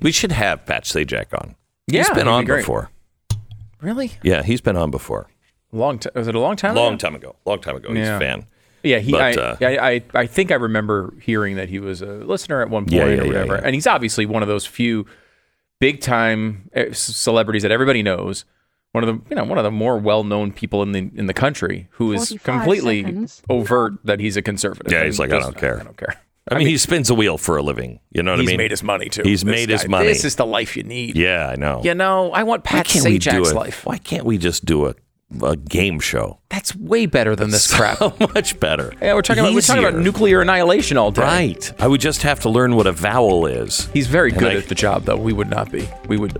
We should have Pat Sajak on. Yeah, he's been he'd be on before. Really? Yeah, he's been on before. Long time? Was it a long time? Long ago? time ago. Long time ago. He's Yeah. a fan. Yeah, he. But, I, uh, I, I, I think I remember hearing that he was a listener at one point Yeah, yeah, or whatever, yeah. and he's obviously one of those few big time eh, celebrities that everybody knows. One of the, you know, one of the more well known people in the in the country who is completely seconds. overt that he's a conservative. Yeah, he's And like, I don't care. I don't care. I, mean, he spins a wheel for a living. You know what I mean? He's made his money too. He's This made his money. This is the life you need. yeah, I know. You know, I want Pat Sajak's life. Why can't we just do a, a game show? That's way better than this crap. So much better. Yeah, we're talking about we're talking about nuclear annihilation all day. Right. I would just have to learn what a vowel is. He's very good I- at the job, though. We would not be. We would.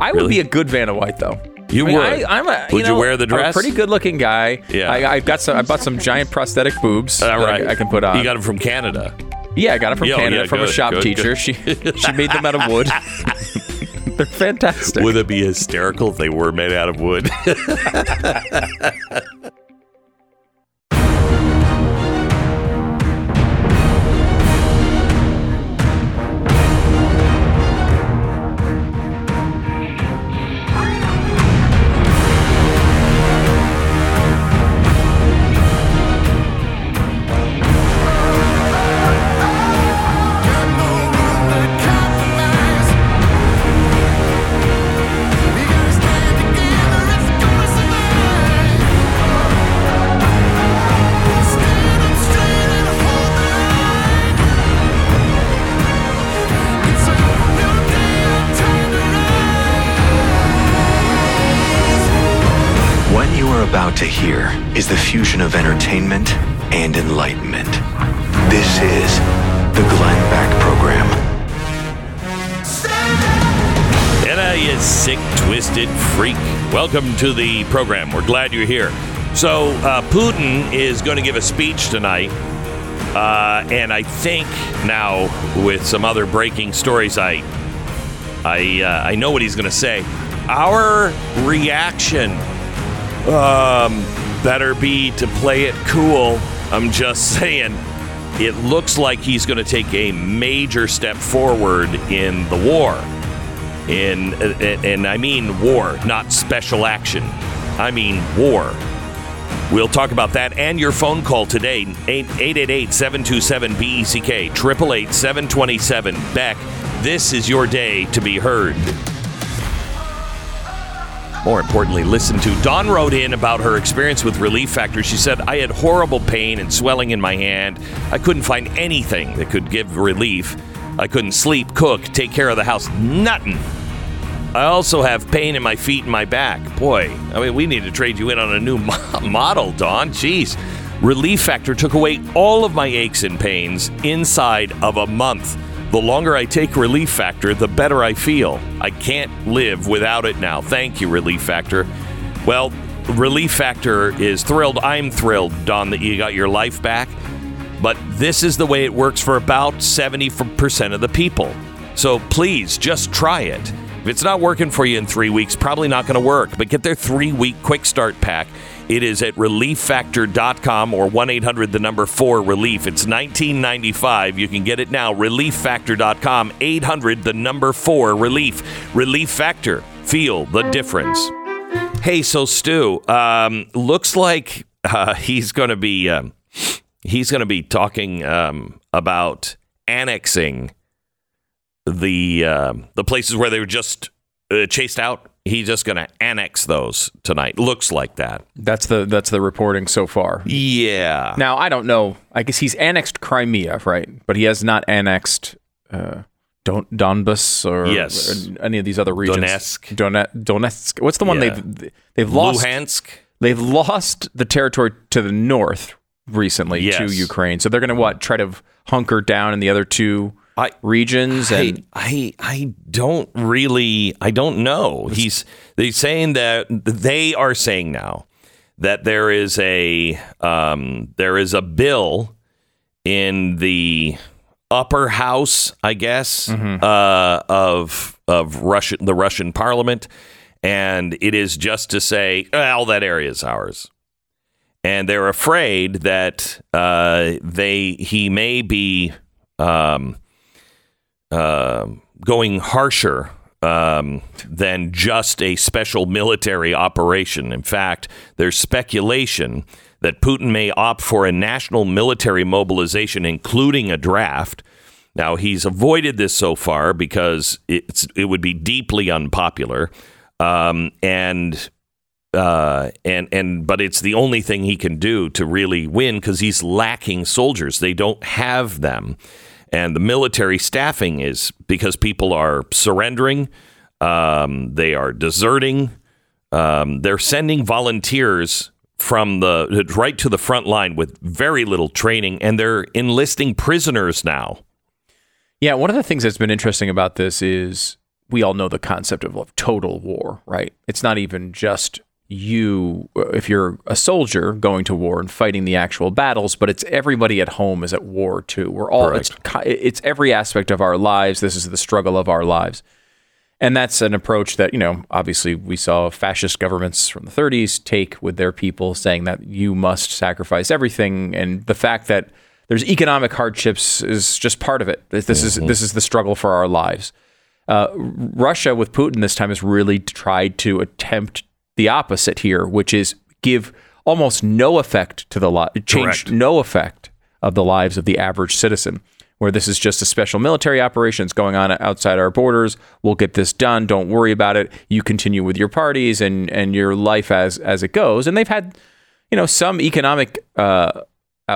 I would be a good Vanna White, though. You I mean, would. I, I'm a, Would you know, wear the dress? I'm a pretty good-looking guy. Yeah. I, I've got some. I bought some giant prosthetic boobs. All right. that I- I, can put on. You got them from Canada. yeah, I got them from Yeah, Canada yeah, from a shop good, teacher. good. She she made them out of wood. They're fantastic. Would it be hysterical if they were made out of wood? to hear is the fusion of entertainment and enlightenment. This is the Glenn Beck Program. Anna, you sick, twisted freak. Welcome to the program. We're glad you're here. So, uh, Putin is going to give a speech tonight. Uh, and I think now, with some other breaking stories, I, I, uh, I know what he's going to say. Our reaction um, better be to play it cool. I'm just saying. It looks like he's going to take a major step forward in the war. In and, and I mean war, not special action. I mean war. We'll talk about that and your phone call today 888 727 BECK 888 727 Beck. This is your day to be heard. More importantly, listen to. Dawn wrote in about her experience with Relief Factor. She said, I had horrible pain and swelling in my hand. I couldn't find anything that could give relief. I couldn't sleep, cook, take care of the house. Nothing. I also have pain in my feet and my back. Boy, I mean, we need to trade you in on a new mo- model, Dawn. Jeez. Relief Factor took away all of my aches and pains inside of a month. The longer I take Relief Factor, the better I feel. I can't live without it now. Thank you, Relief Factor. Well, Relief Factor is thrilled. I'm thrilled, Dawn, that you got your life back. But this is the way it works for about 70% of the people. So please just try it. If it's not working for you in three weeks, probably not going to work. But get their three week quick start pack. It is at relieffactor.com or 1 800 the number 4 relief. It's 1995. You can get it now. Relieffactor.com, 800 the number 4 relief. Relief Factor. Feel the difference. Hey, so Stu, um, looks like uh, he's going to be um, he's going to be talking um, about annexing the um the places where they were just uh, chased out. He's just going to annex those tonight. Looks like that. That's the that's the reporting so far. Yeah. Now I don't know. I guess he's annexed Crimea, right? But he has not annexed uh, Don Donbas or, Yes. or any of these other regions. Donetsk. Done- Donetsk. What's the one Yeah. they've they've lost? Luhansk. They've lost the territory to the north recently Yes. to Ukraine. So they're going to what? Try to hunker down in the other two I- regions and I I don't really I don't know. He's he's saying that they are saying now that there is a um, there is a bill in the upper house, I guess, uh, of of Russian the Russian Parliament, and it is just to say, well, that area is ours. And they're afraid that uh, they he may be um, um, going harsher um, than just a special military operation. In fact, there's speculation that Putin may opt for a national military mobilization, including a draft. Now, he's avoided this so far because it's, it would be deeply unpopular. Um, and uh, and and but it's the only thing he can do to really win because he's lacking soldiers. They don't have them, and the military staffing is because people are surrendering, um, they are deserting, um, they're sending volunteers from the right to the front line with very little training, and they're enlisting prisoners now. Yeah, one of the things that's been interesting about this is we all know the concept of, of total war, right? It's not even just you if you're a soldier going to war and fighting the actual battles but it's everybody at home is at war too. We're all it's it's every aspect of our lives. This is the struggle of our lives. And that's an approach that you know obviously we saw fascist governments from the 30s take with their people saying that you must sacrifice everything. And the fact that there's economic hardships is just part of it. This mm-hmm. is this is the struggle for our lives. Uh, Russia with Putin this time has really tried to attempt the opposite here, which is give almost no effect to the li- change Correct. no effect of the lives of the average citizen. Where this is just a special military operations going on outside our borders. We'll get this done. Don't worry about it. You continue with your parties and and your life as as it goes. And they've had, you know, some economic uh,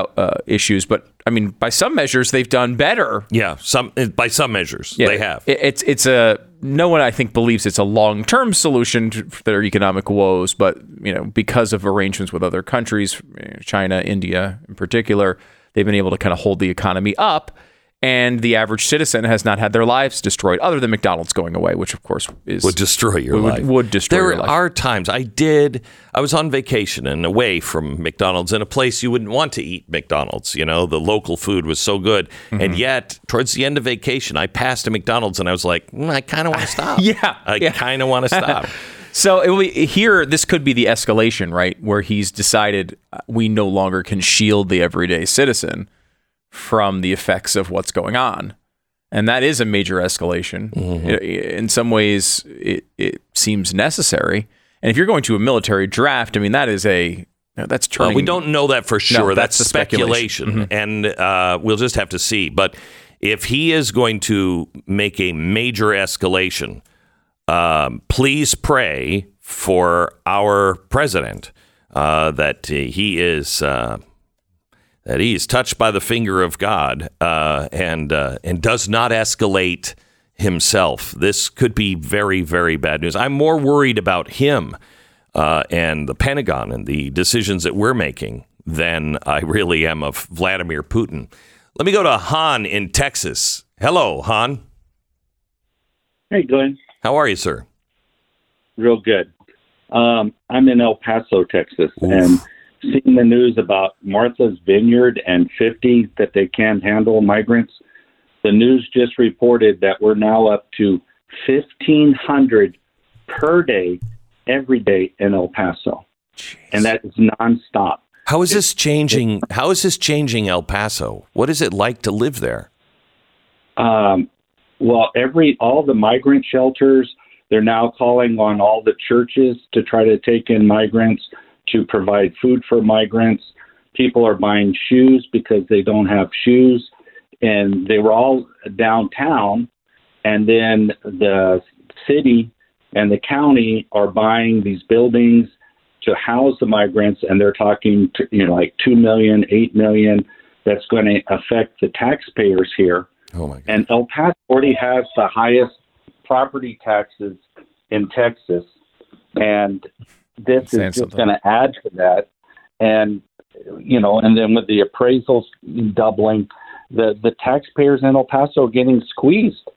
uh, issues, but I mean, by some measures, they've done better. Yeah, some by some measures, yeah, they have. It's it's a no one I think believes it's a long term solution to their economic woes, but you know, because of arrangements with other countries, China, India in particular, they've been able to kind of hold the economy up and the average citizen has not had their lives destroyed, other than McDonald's going away, which of course is would destroy your would, life. Would destroy. There your life. are times I did. I was on vacation and away from McDonald's in a place you wouldn't want to eat McDonald's. You know, the local food was so good, mm-hmm. and yet towards the end of vacation, I passed a McDonald's and I was like, mm, I kind of want to stop. yeah, I yeah. kind of want to stop. So be, here, this could be the escalation, right? Where he's decided uh, we no longer can shield the everyday citizen from the effects of what's going on and that is a major escalation. Mm-hmm. In some ways, it, it seems necessary. And if you're going to a military draft, I mean, that is a that's turning. Well, we don't know that for sure. No, that's, that's speculation, mm-hmm. and uh, we'll just have to see. But if he is going to make a major escalation, um, please pray for our president uh, that he is. Uh, that he is touched by the finger of God uh, and uh, and does not escalate himself. This could be very very bad news. I'm more worried about him uh, and the Pentagon and the decisions that we're making than I really am of Vladimir Putin. Let me go to Han in Texas. Hello, Han. Hey, Glenn. How are you, sir? Real good. Um, I'm in El Paso, Texas, Oof. and seen the news about Martha's Vineyard and 50 that they can't handle migrants. The news just reported that we're now up to 1,500 per day, every day in El Paso. Jeez. And that is nonstop. How is this changing? How is this changing El Paso? What is it like to live there? Um, well, every all the migrant shelters, they're now calling on all the churches to try to take in migrants to provide food for migrants. People are buying shoes because they don't have shoes. And they were all downtown. And then the city and the county are buying these buildings to house the migrants. And they're talking, to, you know, like two million, eight million. That's going to affect the taxpayers here. Oh my God. And El Paso already has the highest property taxes in Texas. And this is just going to add to that. And, you know, and then with the appraisals doubling, the, the taxpayers in El Paso are getting squeezed.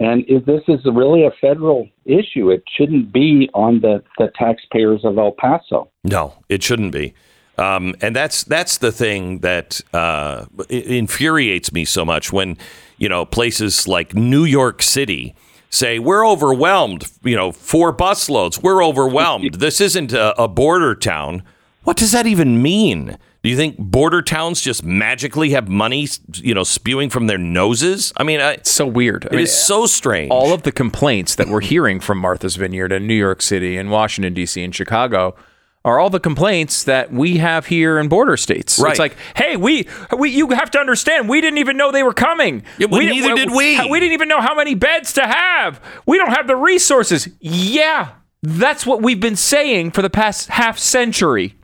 And if this is really a federal issue, it shouldn't be on the, the taxpayers of El Paso. No, it shouldn't be. Um, and that's that's the thing that uh, infuriates me so much when you know places like New York City say we're overwhelmed. You know, four busloads. We're overwhelmed. this isn't a, a border town. What does that even mean? Do you think border towns just magically have money, you know, spewing from their noses? I mean, I, It's so weird. I it mean, is so strange. all of the complaints that we're hearing from Martha's Vineyard and New York City and Washington D.C. and Chicago are all the complaints that we have here in border states. Right. It's like, hey, we we you have to understand, we didn't even know they were coming. Yeah, didn't- neither did we. We didn't even know how many beds to have. We don't have the resources. Yeah, that's what we've been saying for the past half century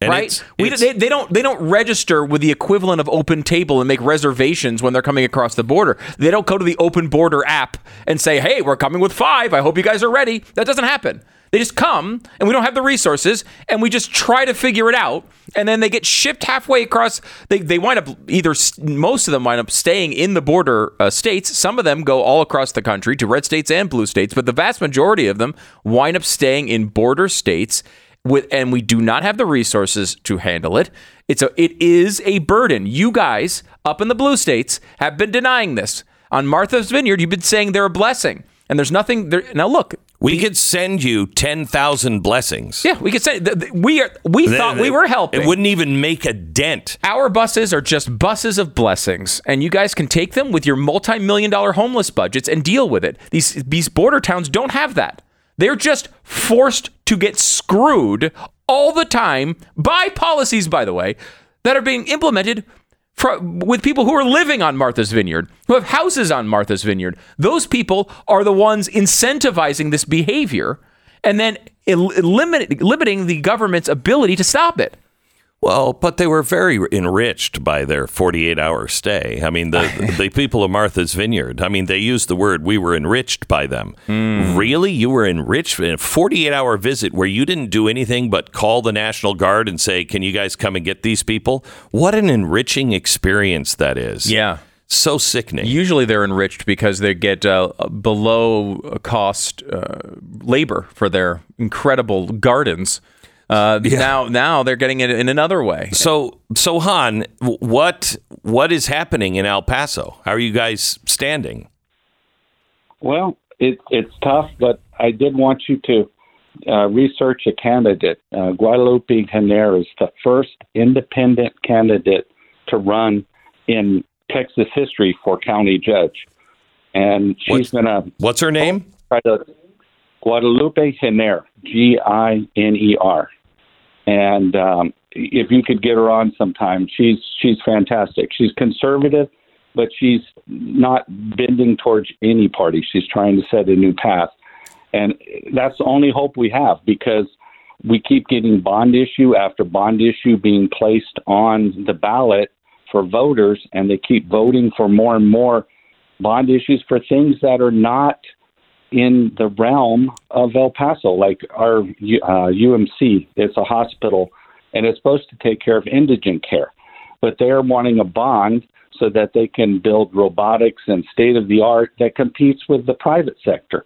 And right? it's- we, it's- they, they don't they don't register with the equivalent of Open Table and make reservations when they're coming across the border. They don't go to the Open Border app and say, "Hey, we're coming with five. I hope you guys are ready." That doesn't happen. They just come, and we don't have the resources, and we just try to figure it out, and then they get shipped halfway across. They, they wind up either most of them wind up staying in the border uh, states. Some of them go all across the country to red states and blue states, but the vast majority of them wind up staying in border states with and we do not have the resources to handle it. It's a it is a burden. You guys up in the blue states have been denying this. On Martha's Vineyard, you've been saying they're a blessing. And there's nothing there now look, we could send you 10,000 blessings. yeah, we could say th- th- we are we thought we were helping. It wouldn't even make a dent. Our buses are just buses of blessings, and you guys can take them with your multi-million dollar homeless budgets and deal with it. These these border towns don't have that. They're just forced to get screwed all the time by policies, by the way, that are being implemented with people who are living on Martha's Vineyard, who have houses on Martha's Vineyard. Those people are the ones incentivizing this behavior and then el- limit- limiting the government's ability to stop it. Well, but they were very enriched by their 48 hour stay. I mean, the, the people of Martha's Vineyard, I mean, they used the word, we were enriched by them. Hmm. Really? You were enriched in a 48 hour visit where you didn't do anything but call the National Guard and say, can you guys come and get these people? What an enriching experience that is. Yeah. So sickening. Usually they're enriched because they get uh, below cost uh, labor for their incredible gardens. Uh, Now, now they're getting it in another way. So, so Han, what what is happening in El Paso? How are you guys standing? Well, it, it's tough, but I did want you to uh, research a candidate. Uh, Guadalupe Giner is the first independent candidate to run in Texas history for county judge. And she's going to What's her name? try to Guadalupe Giner, G I N E R. And um, if you could get her on sometime, she's she's fantastic. She's conservative, but she's not bending towards any party. She's trying to set a new path, and that's the only hope we have because we keep getting bond issue after bond issue being placed on the ballot for voters, and they keep voting for more and more bond issues for things that are not in the realm of El Paso, like our uh, UMC. It's a hospital, and it's supposed to take care of indigent care, but they're wanting a bond so that they can build robotics and state of the art that competes with the private sector.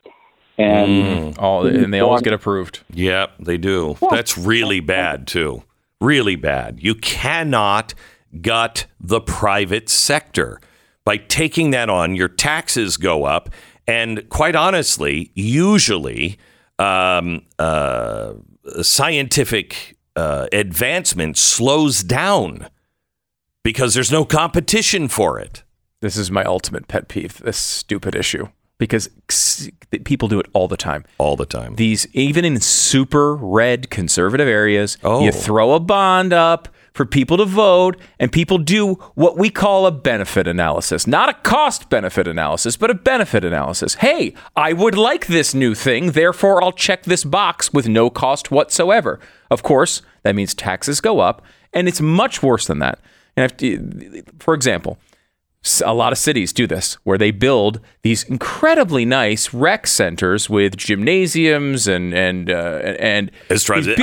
And All, and they always get approved. Yeah, they do. That's really bad too. Really bad. You cannot gut the private sector. By taking that on, your taxes go up, and quite honestly, usually um, uh, scientific uh, advancement slows down because there's no competition for it. This is my ultimate pet peeve. This stupid issue because people do it all the time. All the time. These even in super red conservative areas, Oh. you throw a bond up for people to vote, and people do what we call a benefit analysis. Not a cost benefit analysis, but a benefit analysis. Hey, I would like this new thing, therefore I'll check this box with no cost whatsoever. Of course, that means taxes go up, and it's much worse than that. And if, for example, a lot of cities do this where they build these incredibly nice rec centers with gymnasiums and and uh, and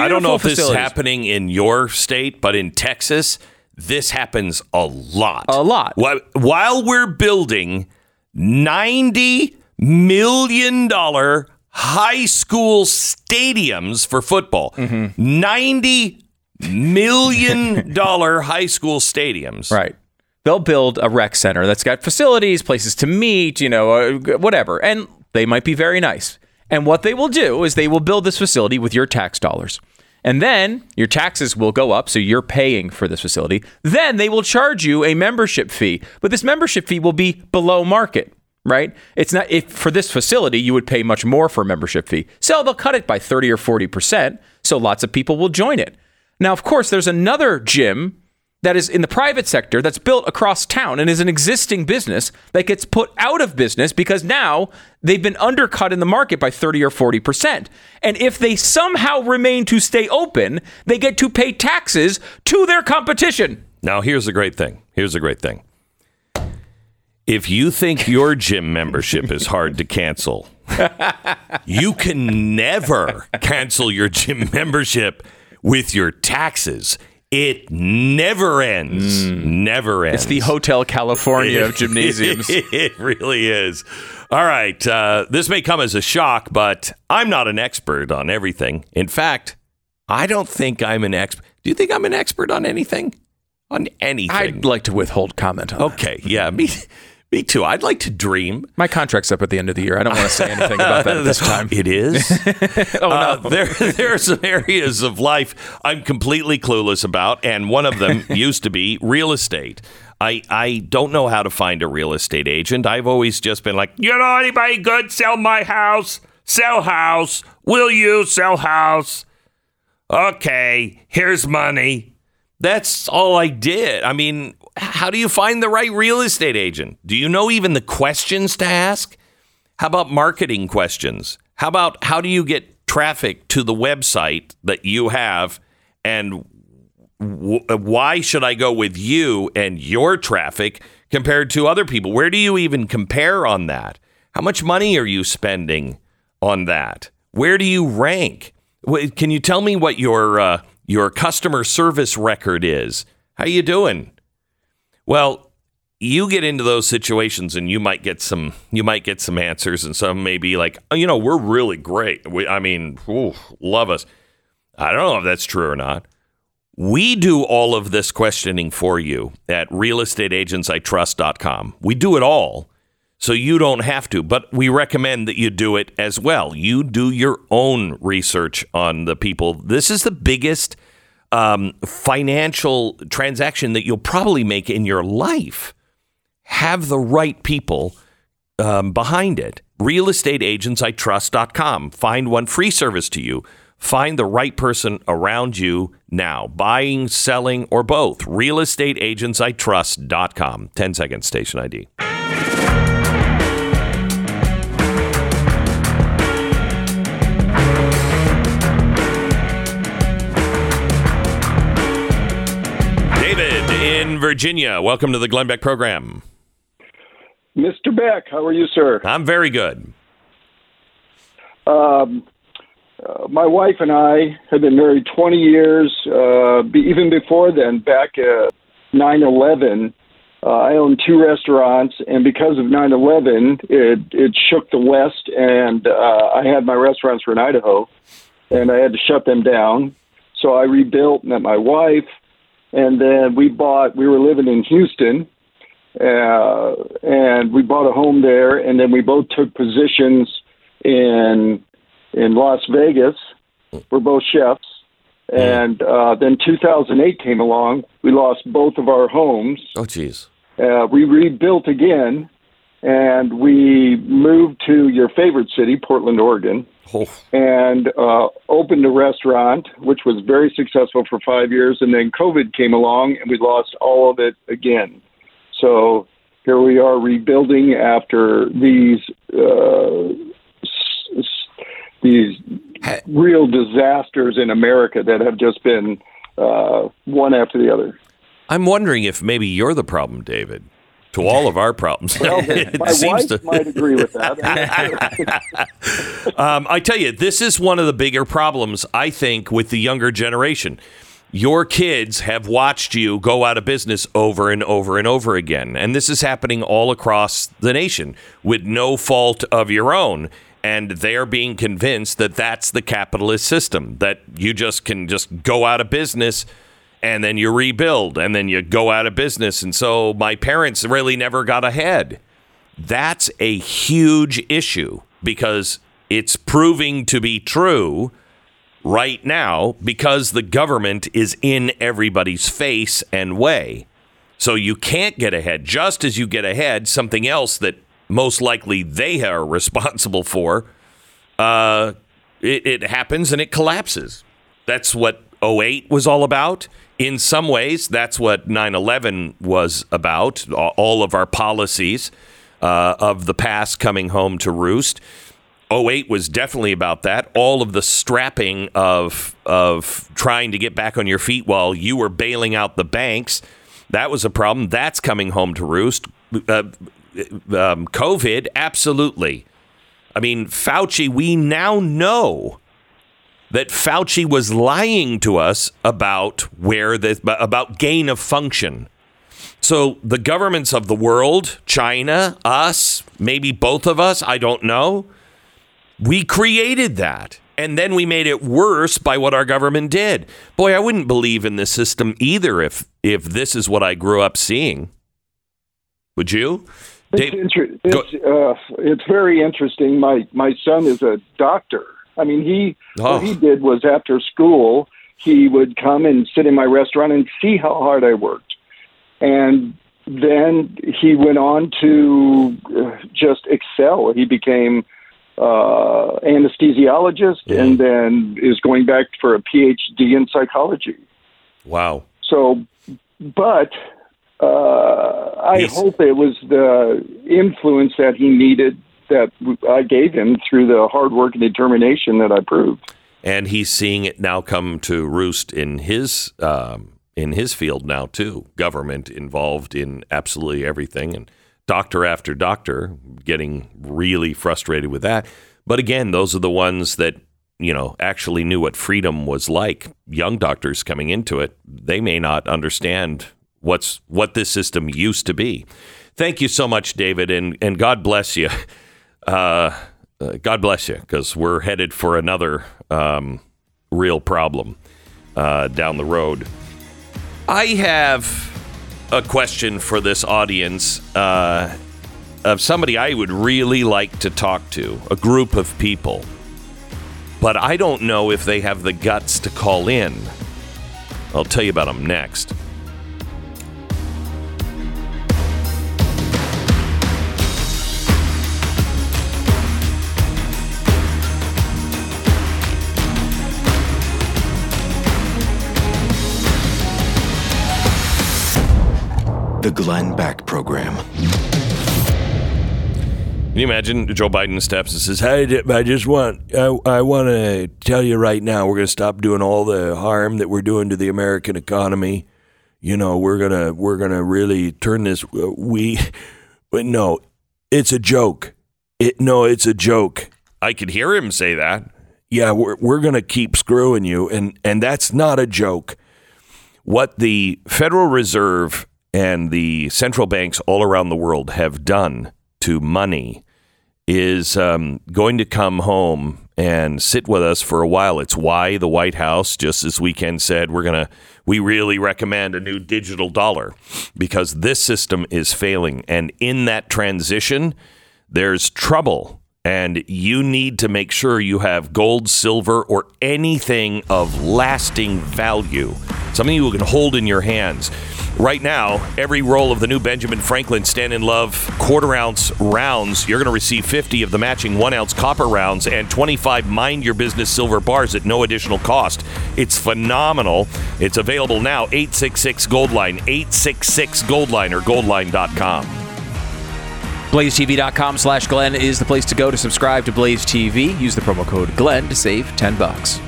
I don't know if this is happening in your state, but in Texas, this happens a lot. A lot. While, we're building $90 million high school stadiums for football, Mm-hmm. $90 million high school stadiums. Right. They'll build a rec center that's got facilities, places to meet, you know, uh, whatever. And they might be very nice. And what they will do is they will build this facility with your tax dollars. And then your taxes will go up, so you're paying for this facility. Then they will charge you a membership fee, but this membership fee will be below market, right? It's not if for this facility you would pay much more for a membership fee. So they'll cut it by 30 or 40%, so lots of people will join it. Now, of course, there's another gym that is in the private sector that's built across town and is an existing business that gets put out of business because now they've been undercut in the market by 30 or 40%. And if they somehow remain to stay open, they get to pay taxes to their competition. Now, here's the great thing. Here's the great thing. If you think your gym membership is hard to cancel, you can never cancel your gym membership with your taxes. It never ends. Never ends. It's the Hotel California of gymnasiums. it really is. All right. Uh, this may come as a shock, but I'm not an expert on everything. In fact, I don't think I'm an expert. Do you think I'm an expert on anything? On anything? I'd like to withhold comment on that. okay. Yeah. Me. Me too. I'd like to dream. My contract's up at the end of the year. I don't want to say anything about that at this time. It is. Oh, no. Uh, there, there are some areas of life I'm completely clueless about, and one of them used to be real estate. I, I don't know how to find a real estate agent. I've always just been like, you know anybody good? Sell my house. Sell house. Will you sell house? Okay, here's money. That's all I did. I mean, how do you find the right real estate agent? Do you know even the questions to ask? How about marketing questions? How about how do you get traffic to the website that you have and w- why should I go with you and your traffic compared to other people? Where do you even compare on that? How much money are you spending on that? Where do you rank? Can you tell me what your uh, your customer service record is? How you doing? Well, you get into those situations and you might get some you might get some answers and some may be like, oh, you know, we're really great. We, I mean, ooh, love us. I don't know if that's true or not. We do all of this questioning for you at realestateagentsitrust.com. We do it all so you don't have to, but we recommend that you do it as well. You do your own research on the people. This is the biggest um, financial transaction that you'll probably make in your life. Have the right people um, behind it. Realestateagentsitrust.com. Find one free service to you. Find the right person around you now. Buying, selling, or both. Realestateagentsitrust.com. 10 seconds, station ID. In Virginia. Welcome to the Glenn Beck program. Mr. Beck, how are you, sir? I'm very good. Um, uh, my wife and I have been married 20 years. Uh, be, even before then, back at 9 11, uh, I owned two restaurants, and because of 9 11, it, it shook the West, and uh, I had my restaurants were in Idaho, and I had to shut them down. So I rebuilt, met my wife, and then we bought, we were living in Houston, uh, and we bought a home there, and then we both took positions in in Las Vegas. We're both chefs, and uh, then 2008 came along. We lost both of our homes. Oh, jeez. Uh, we rebuilt again, and we moved to your favorite city, Portland, Oregon, Oh, and uh, opened a restaurant, which was very successful for five years. And then COVID came along, and we lost all of it again. So here we are rebuilding after these uh, s- s- these real disasters in America that have just been uh, one after the other. I'm wondering if maybe you're the problem, David, to all of our problems. Well, It my seems wife to- might agree with that. Um, I tell you, this is one of the bigger problems, I think, with the younger generation. Your kids have watched you go out of business over and over and over again. And this is happening all across the nation with no fault of your own. And they're being convinced that that's the capitalist system, that you just can just go out of business and then you rebuild and then you go out of business. And so my parents really never got ahead that's a huge issue because it's proving to be true right now because the government is in everybody's face and way. So you can't get ahead. Just as you get ahead, something else that most likely they are responsible for, uh, it, it happens and it collapses. That's what 08 was all about. In some ways, that's what 9 11 was about, all of our policies uh, of the past coming home to roost. 08 was definitely about that. All of the strapping of of trying to get back on your feet while you were bailing out the banks, that was a problem. That's coming home to roost. Uh, um, COVID, absolutely. I mean, Fauci, we now know that Fauci was lying to us about where the about gain of function. So the governments of the world, China, us, maybe both of us, I don't know, we created that. And then we made it worse by what our government did. Boy, I wouldn't believe in this system either if if this is what I grew up seeing. Would you? It's, inter- it's, uh, it's very interesting. My my son is a doctor. I mean, he oh. what he did was after school he would come and sit in my restaurant and see how hard I worked, and then he went on to uh, just excel. He became uh, anesthesiologist and then is going back for a PhD in psychology. Wow. So, but uh, I He's, hope it was the influence that he needed that I gave him through the hard work and determination that I proved. And he's seeing it now come to roost in his um, in his field now too. Government involved in absolutely everything, and doctor after doctor getting really frustrated with that. But again, those are the ones that you know actually knew what freedom was like. Young doctors coming into it, they may not understand what's what this system used to be. Thank you so much, David, and and God bless you. Uh, uh, God bless you, because we're headed for another um, real problem uh, down the road. I have a question for this audience uh, of somebody I would really like to talk to, a group of people, but I don't know if they have the guts to call in. I'll tell you about them next. The Glenn Beck Program. Can you imagine Joe Biden steps and says, "Hey, I just want I, I want to tell you right now, we're going to stop doing all the harm that we're doing to the American economy. You know, we're gonna we're gonna really turn this. Uh, we, but no, it's a joke. It no, it's a joke. I could hear him say that. Yeah, we're we're gonna keep screwing you, and and that's not a joke. What the Federal Reserve and the central banks all around the world have done to money is um, going to come home and sit with us for a while. It's why the White House just this weekend said we're gonna we really recommend a new digital dollar because this system is failing, and in that transition, there's trouble. And you need to make sure you have gold, silver, or anything of lasting value, something you can hold in your hands. Right now, every roll of the new Benjamin Franklin Stand in Love quarter ounce rounds, you're going to receive 50 of the matching one ounce copper rounds and 25 Mind Your Business silver bars at no additional cost. It's phenomenal. It's available now. 866 Goldline, 866 Goldline or goldline.com. BlazeTV.com slash Glenn is the place to go to subscribe to Blaze TV. Use the promo code Glenn to save 10 bucks.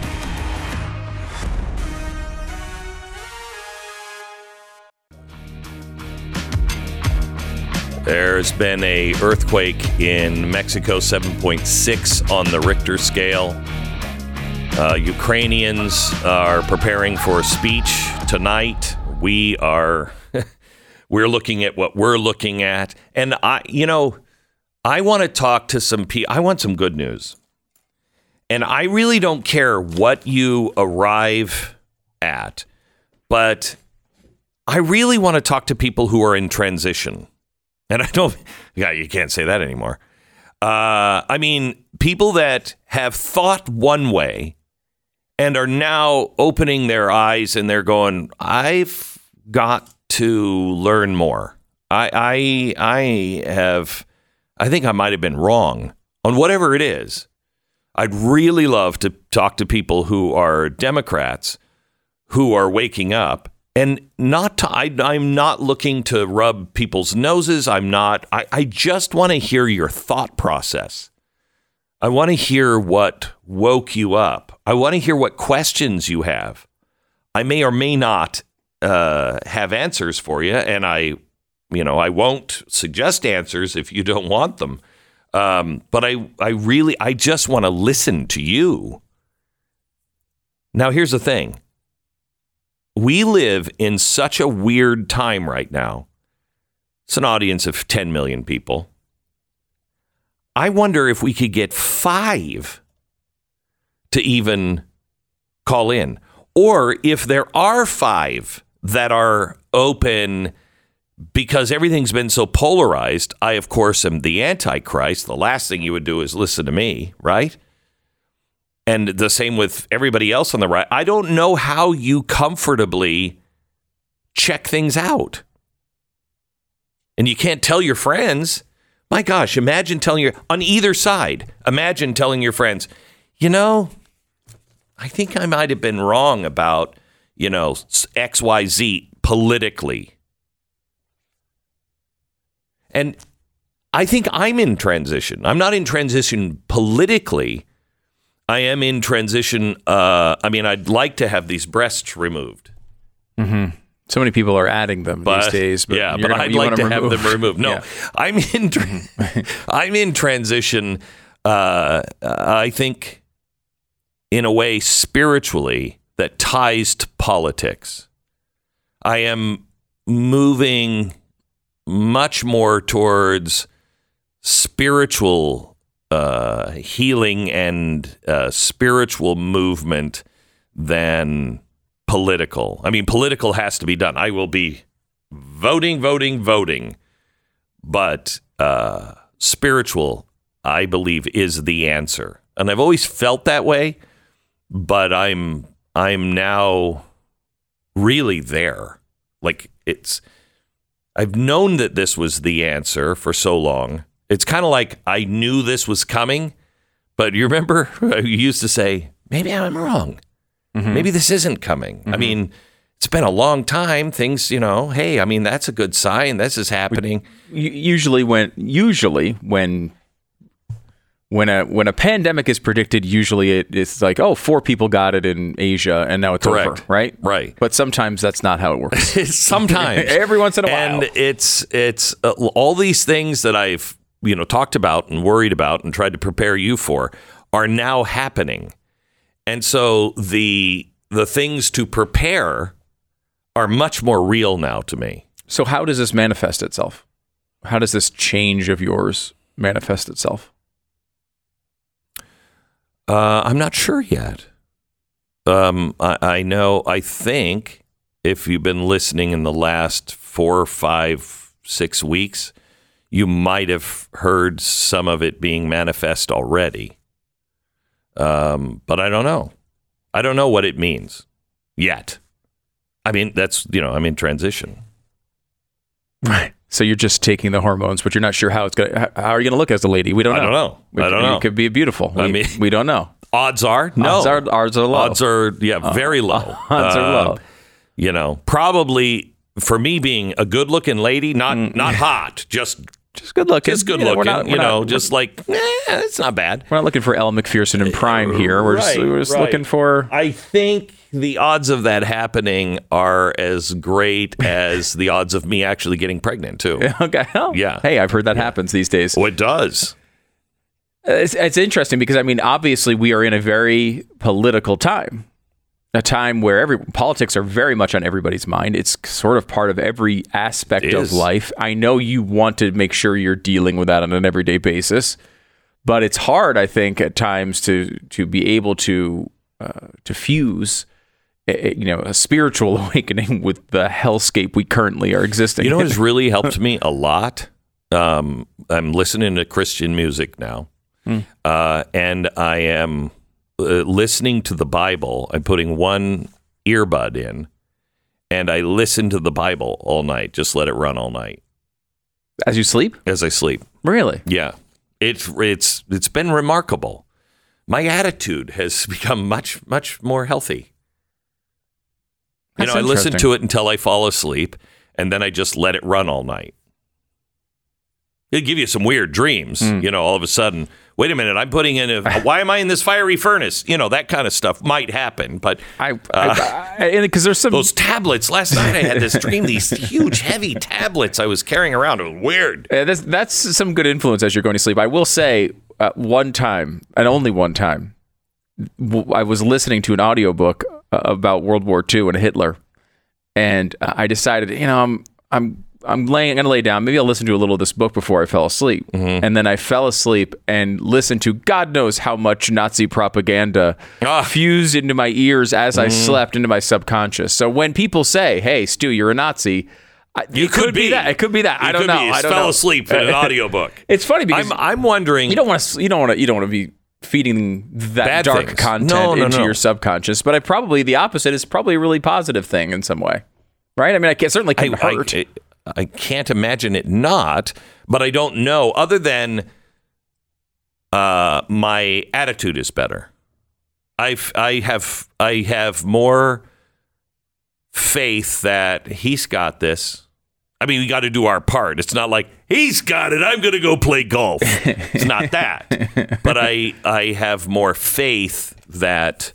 There's been a earthquake in Mexico, 7.6 on the Richter scale. Uh, Ukrainians are preparing for a speech tonight. We are we're looking at what we're looking at, and I, you know, I want to talk to some people. I want some good news, and I really don't care what you arrive at, but I really want to talk to people who are in transition and I don't, yeah, you can't say that anymore. Uh, I mean, people that have thought one way and are now opening their eyes and they're going, I've got to learn more. I I I have I think I might have been wrong on whatever it is. I'd really love to talk to people who are Democrats who are waking up and not to, I, I'm not looking to rub people's noses. I'm not, I, I just want to hear your thought process. I want to hear what woke you up. I want to hear what questions you have. I may or may not uh, have answers for you, and I, you know, I won't suggest answers if you don't want them. Um, but I, I really, I just want to listen to you. Now, here's the thing we live in such a weird time right now. It's an audience of 10 million people. I wonder if we could get five to even call in, or if there are five that are open because everything's been so polarized. I, of course, am the Antichrist. The last thing you would do is listen to me, right? And the same with everybody else on the right. I don't know how you comfortably check things out. And you can't tell your friends my gosh, imagine telling your on either side. Imagine telling your friends, you know, I think I might have been wrong about, you know, XYZ politically. And I think I'm in transition. I'm not in transition politically. I am in transition. Uh, I mean, I'd like to have these breasts removed. Mm-hmm. So many people are adding them but, these days. But yeah, but gonna, I'd like to remove. have them removed. No, yeah. I'm in. I'm in transition. Uh, I think, in a way, spiritually, that ties to politics. I am moving much more towards spiritual uh, healing and uh, spiritual movement than political. I mean, political has to be done. I will be voting, voting, voting, but uh, spiritual, I believe, is the answer. And I've always felt that way, but I'm I'm now really there. Like it's I've known that this was the answer for so long. It's kind of like I knew this was coming, but you remember you used to say, maybe I'm wrong. Mm-hmm. Maybe this isn't coming. Mm-hmm. I mean, it's been a long time. Things, you know, hey, I mean, that's a good sign. This is happening. Usually, when usually when when a when a pandemic is predicted, usually it, it's like, oh, four people got it in Asia, and now it's Correct. over, right? Right. But sometimes that's not how it works. sometimes, every once in a while, and it's it's uh, all these things that I've you know talked about and worried about and tried to prepare you for are now happening. And so the the things to prepare are much more real now to me. So how does this manifest itself? How does this change of yours manifest itself? Uh, I'm not sure yet. Um, I, I know. I think if you've been listening in the last four, five, six weeks, you might have heard some of it being manifest already. Um, but I don't know. I don't know what it means yet. I mean, that's, you know, I'm in transition. Right. So you're just taking the hormones, but you're not sure how it's going to, how are you going to look as a lady? We don't know. I don't know. We, I don't know. It could be beautiful. We, I mean, we don't know. Odds are no. Odds are, odds are low. Odds are, yeah, uh, very low. odds uh, are low. You know, probably for me being a good looking lady, not, mm. not hot, just just good looking. Just good you know, looking. Not, you know, not, just like, eh, it's not bad. We're not looking for Elle Macpherson in prime here. We're right, just, we're just right. looking for. I think the odds of that happening are as great as the odds of me actually getting pregnant, too. okay. Oh, yeah. Hey, I've heard that yeah. happens these days. Well, it does. It's, it's interesting because, I mean, obviously, we are in a very political time a time where every politics are very much on everybody's mind. It's sort of part of every aspect of life. I know you want to make sure you're dealing with that on an everyday basis, but it's hard, I think, at times to to be able to uh, to fuse. You know, a spiritual awakening with the hellscape we currently are existing. You know, it's really helped me a lot. Um, I'm listening to Christian music now, mm. uh, and I am uh, listening to the Bible. I'm putting one earbud in, and I listen to the Bible all night. Just let it run all night As you sleep? as I sleep. Really? Yeah, it's it's it's been remarkable. My attitude has become much much more healthy. You That's know, I listen to it until I fall asleep, and then I just let it run all night. It'll give you some weird dreams. Hmm. You know, all of a sudden, wait a minute, I'm putting in a. why am I in this fiery furnace? You know, that kind of stuff might happen. But I, because there's some Uh, those tablets last night, I had this dream. These huge, heavy tablets I was carrying around. It was weird. Uh, that's, that's some good influence as you're going to sleep. I will say, uh, one time, and only one time, I was listening to an audiobook uh, about World War II and Hitler, and I decided, you know, I'm I'm I'm laying, I'm gonna lay down. Maybe I'll listen to a little of this book before I fell asleep. And then I fell asleep and listened to God knows how much Nazi propaganda Ah. fused into my ears as I slept into my subconscious. So when people say, "Hey, Stu, you're a Nazi," You it could, be. that. It could be that. I don't know. I don't fell know. asleep in an audiobook. It's funny because I'm I'm wondering. you don't want to you don't want to you don't want to be feeding that Bad dark things. content No, no, into no. your subconscious. But I probably the opposite is probably a really positive thing in some way, right? I mean, I can certainly I, can hurt. I, I can't imagine it not, but I don't know. Other than uh, my attitude is better. I've I have I have more faith that he's got this. I mean, we got to do our part. It's not like he's got it. I'm going to go play golf. it's not that. But I I have more faith that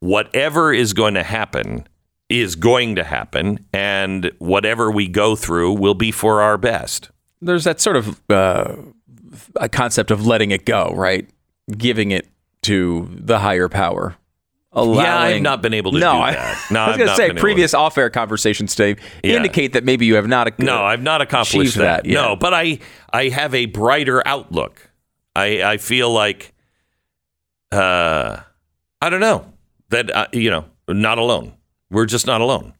whatever is going to happen is going to happen, and whatever we go through will be for our best. There's that sort of uh, a concept of letting it go, right? Giving it to the higher power. Allowing, Yeah, I've not been able to no, do I, that. No, I was going to say previous off-air conversations today Yeah. indicate that maybe you have not. ac- No, I've not accomplished that. that. No, but I I have a brighter outlook. I I feel like uh I don't know that uh, you know not alone. We're just not alone.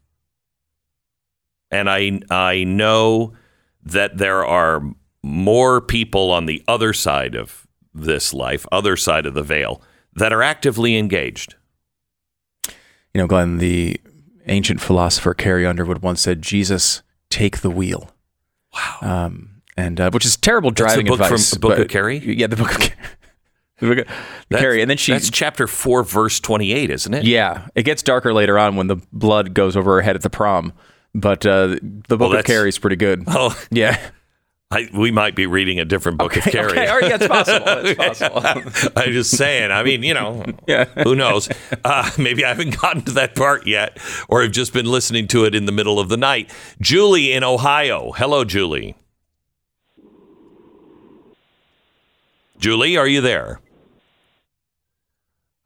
And I I know that there are more people on the other side of this life, other side of the veil that are actively engaged. You know, Glenn, the ancient philosopher Carrie Underwood once said, "Jesus, take the wheel." Wow. um, and uh, which is terrible That's the driving book from advice. the Book of but- Carrie? Yeah, the book of Carrie. the book of Carrie, and then she. That's chapter 4 verse 28, isn't it? yeah, it gets darker later on when the blood goes over her head at the prom. But uh, the book of Carrie is pretty good. Oh, Yeah. I, we might be reading a different book of Carrie. Okay, all right, yeah, it's possible. It's possible. I'm just saying. I mean, you know, Yeah. who knows? Uh, maybe I haven't gotten to that part yet, or I've just been listening to it in the middle of the night. Julie in Ohio. Hello, Julie. Julie, are you there?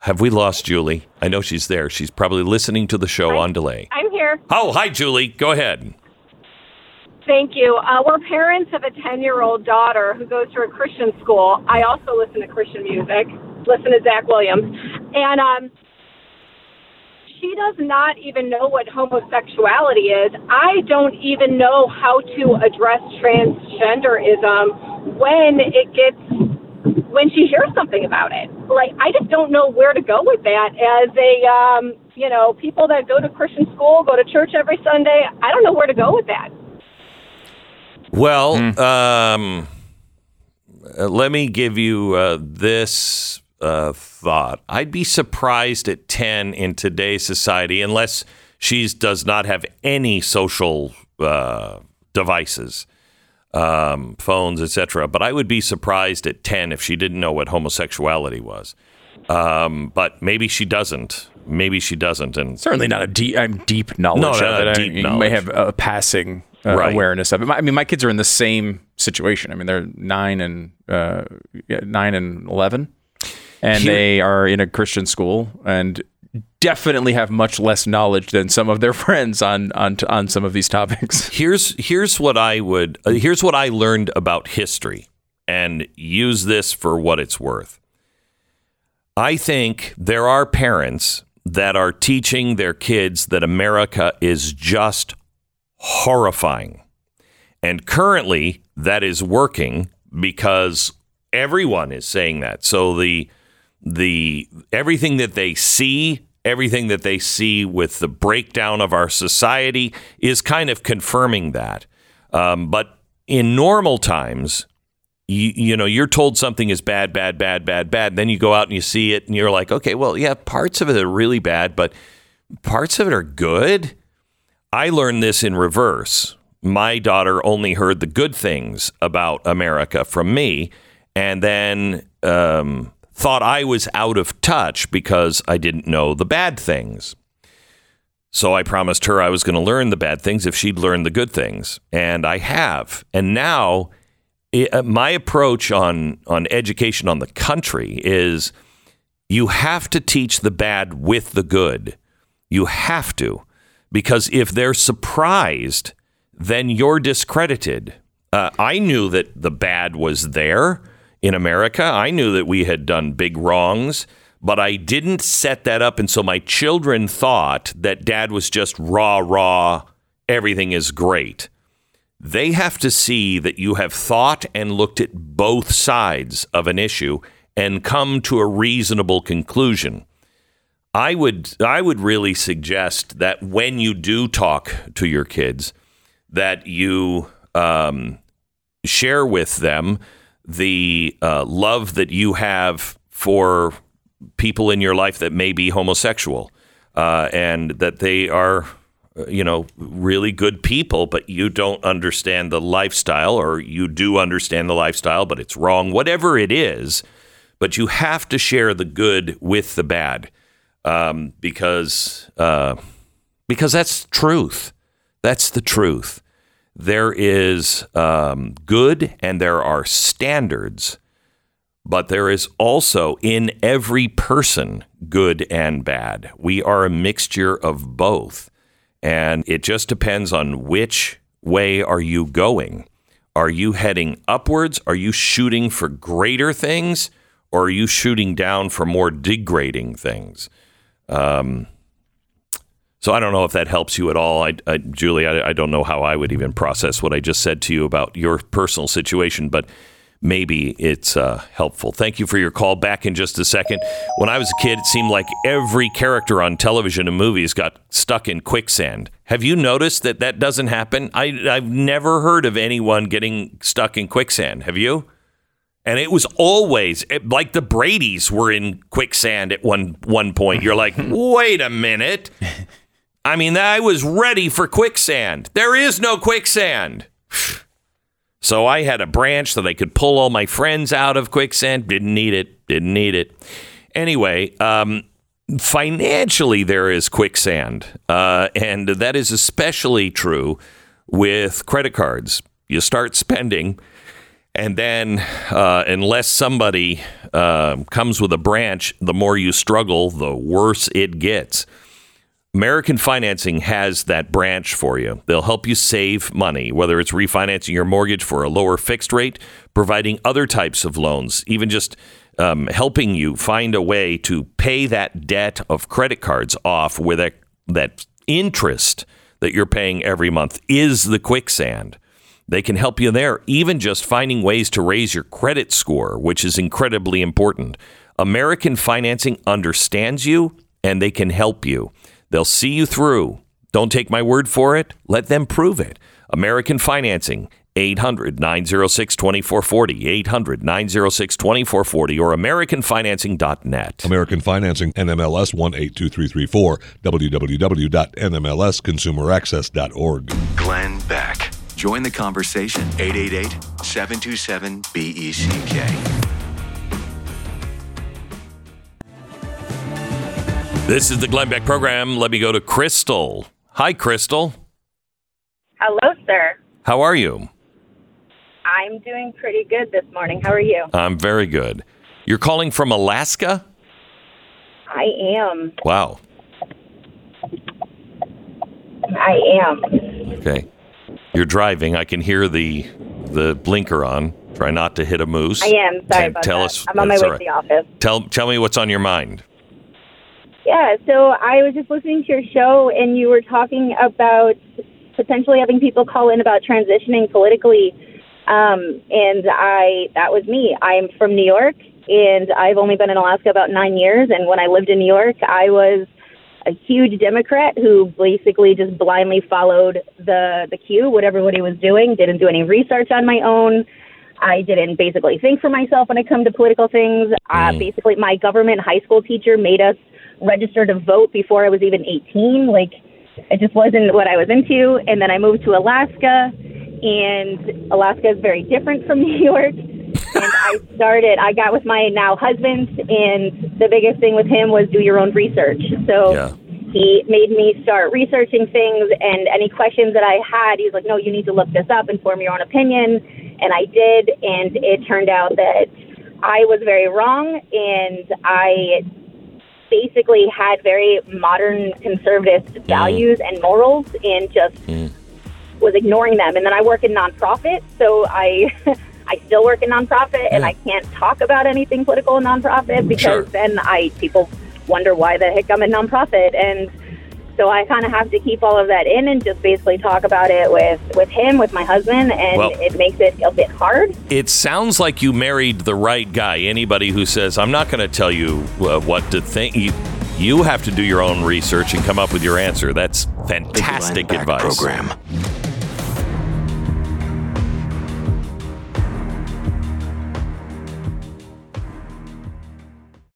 Have we lost Julie? I know she's there. She's probably listening to the show on delay. I'm here. Oh, hi, Julie. Go ahead. Thank you. Uh, we're parents of a 10 year old daughter who goes to a Christian school. I also listen to Christian music, listen to Zach Williams. And um, she does not even know what homosexuality is. I don't even know how to address transgenderism when it gets when she hears something about it. Like I just don't know where to go with that as a um, you know, people that go to Christian school, go to church every Sunday. I don't know where to go with that. Well, um, uh, let me give you uh, this uh, thought. I'd be surprised at 10 in today's society, unless she does not have any social uh, devices, um, phones, etc. But I would be surprised at 10 if she didn't know what homosexuality was. Um, but maybe she doesn't. Maybe she doesn't. And Certainly not a deep, I'm deep knowledge No, of not a it. I- deep you knowledge. may have a passing uh, Right. awareness of it. I mean, my kids are in the same situation. I mean, they're nine and uh, nine and eleven, and Here- they are in a Christian school and definitely have much less knowledge than some of their friends on on on some of these topics. here's here's what I would uh, here's what I learned about history and use this for what it's worth. I think there are parents that are teaching their kids that America is just horrifying. And currently that is working because everyone is saying that. So the the everything that they see, everything that they see with the breakdown of our society is kind of confirming that. Um, but in normal times, you, you know, you're told something is bad, bad, bad, bad, bad. Then you go out and you see it, and you're like, okay, well, yeah, parts of it are really bad, but parts of it are good. I learned this in reverse. My daughter only heard the good things about America from me, and then um, thought I was out of touch because I didn't know the bad things. So I promised her I was going to learn the bad things if she'd learn the good things, and I have. And now, it, uh, my approach on on education on the country is you have to teach the bad with the good. You have to, because if they're surprised, then you're discredited. Uh, I knew that the bad was there in America. I knew that we had done big wrongs, but I didn't set that up. And so my children thought that dad was just raw, raw, everything is great. They have to see that you have thought and looked at both sides of an issue and come to a reasonable conclusion. I would I would really suggest that when you do talk to your kids, that you um, share with them the uh, love that you have for people in your life that may be homosexual, uh, and that they are, uh, you know, really good people, but you don't understand the lifestyle, or you do understand the lifestyle, but it's wrong. Whatever it is, but you have to share the good with the bad, um, because uh, because that's truth. That's the truth there is um, good and there are standards, but there is also in every person good and bad. We are a mixture of both. And it just depends on which way are you going. Are you heading upwards? Are you shooting for greater things? Or are you shooting down for more degrading things? Um, so I don't know if that helps you at all. I, I Julie, I, I, don't know how I would even process what I just said to you about your personal situation, but maybe it's uh, helpful. Thank you for your call. Back in just a second. When I was a kid, it seemed like every character on television and movies got stuck in quicksand. Have you noticed that that doesn't happen? I, I've never heard of anyone getting stuck in quicksand. Have you? And it was always like the Brady's were in quicksand at one one point. You're like, wait a minute. I mean, I was ready for quicksand. There is no quicksand. So I had a branch that I could pull all my friends out of quicksand. Didn't need it. Didn't need it. Anyway, um, financially, there is quicksand. Uh, and that is especially true with credit cards. You start spending, and then uh, unless somebody uh, comes with a branch, the more you struggle, the worse it gets. American Financing has that branch for you. They'll help you save money, whether it's refinancing your mortgage for a lower fixed rate, providing other types of loans, even just um, helping you find a way to pay that debt of credit cards off with that, that interest that you're paying every month is the quicksand. They can help you there, even just finding ways to raise your credit score, which is incredibly important. American Financing understands you and they can help you. They'll see you through. Don't take my word for it. Let them prove it. American Financing, 800 906 2440, 800 906 2440, or AmericanFinancing.net. American Financing, NMLS 182334, www.nmlsconsumeraccess.org. Glenn Beck. Join the conversation, 888 727 BECK. This is the Glenn Beck program. Let me go to Crystal. Hi, Crystal. Hello, sir. How are you? I'm doing pretty good this morning. How are you? I'm very good. You're calling from Alaska? I am. Wow. I am. Okay. You're driving. I can hear the the blinker on. Try not to hit a moose. I am. Sorry about tell that. us. I'm on my way right. to the office. Tell tell me what's on your mind. Yeah, so I was just listening to your show, and you were talking about potentially having people call in about transitioning politically. Um, and I, that was me. I'm from New York, and I've only been in Alaska about nine years. And when I lived in New York, I was a huge Democrat who basically just blindly followed the the cue, what everybody was doing, didn't do any research on my own. I didn't basically think for myself when it come to political things. Uh, basically, my government high school teacher made us register to vote before I was even 18. Like, it just wasn't what I was into. And then I moved to Alaska, and Alaska is very different from New York. And I started, I got with my now husband, and the biggest thing with him was do your own research. So Yeah. he made me start researching things, and any questions that I had, he's like, no, you need to look this up and form your own opinion. And I did, and it turned out that I was very wrong, and I basically had very modern conservative mm-hmm. values and morals and just mm-hmm. was ignoring them. And then I work in nonprofit, so I I still work in nonprofit, and I can't talk about anything political in nonprofit because Sure. then I people wonder why the heck I'm a nonprofit, and so I kind of have to keep all of that in and just basically talk about it with with him, with my husband, and Well- it makes it a bit hard. It sounds like you married the right guy. Anybody who says, I'm not going to tell you uh, what to think, you, you have to do your own research and come up with your answer. That's fantastic advice. Program.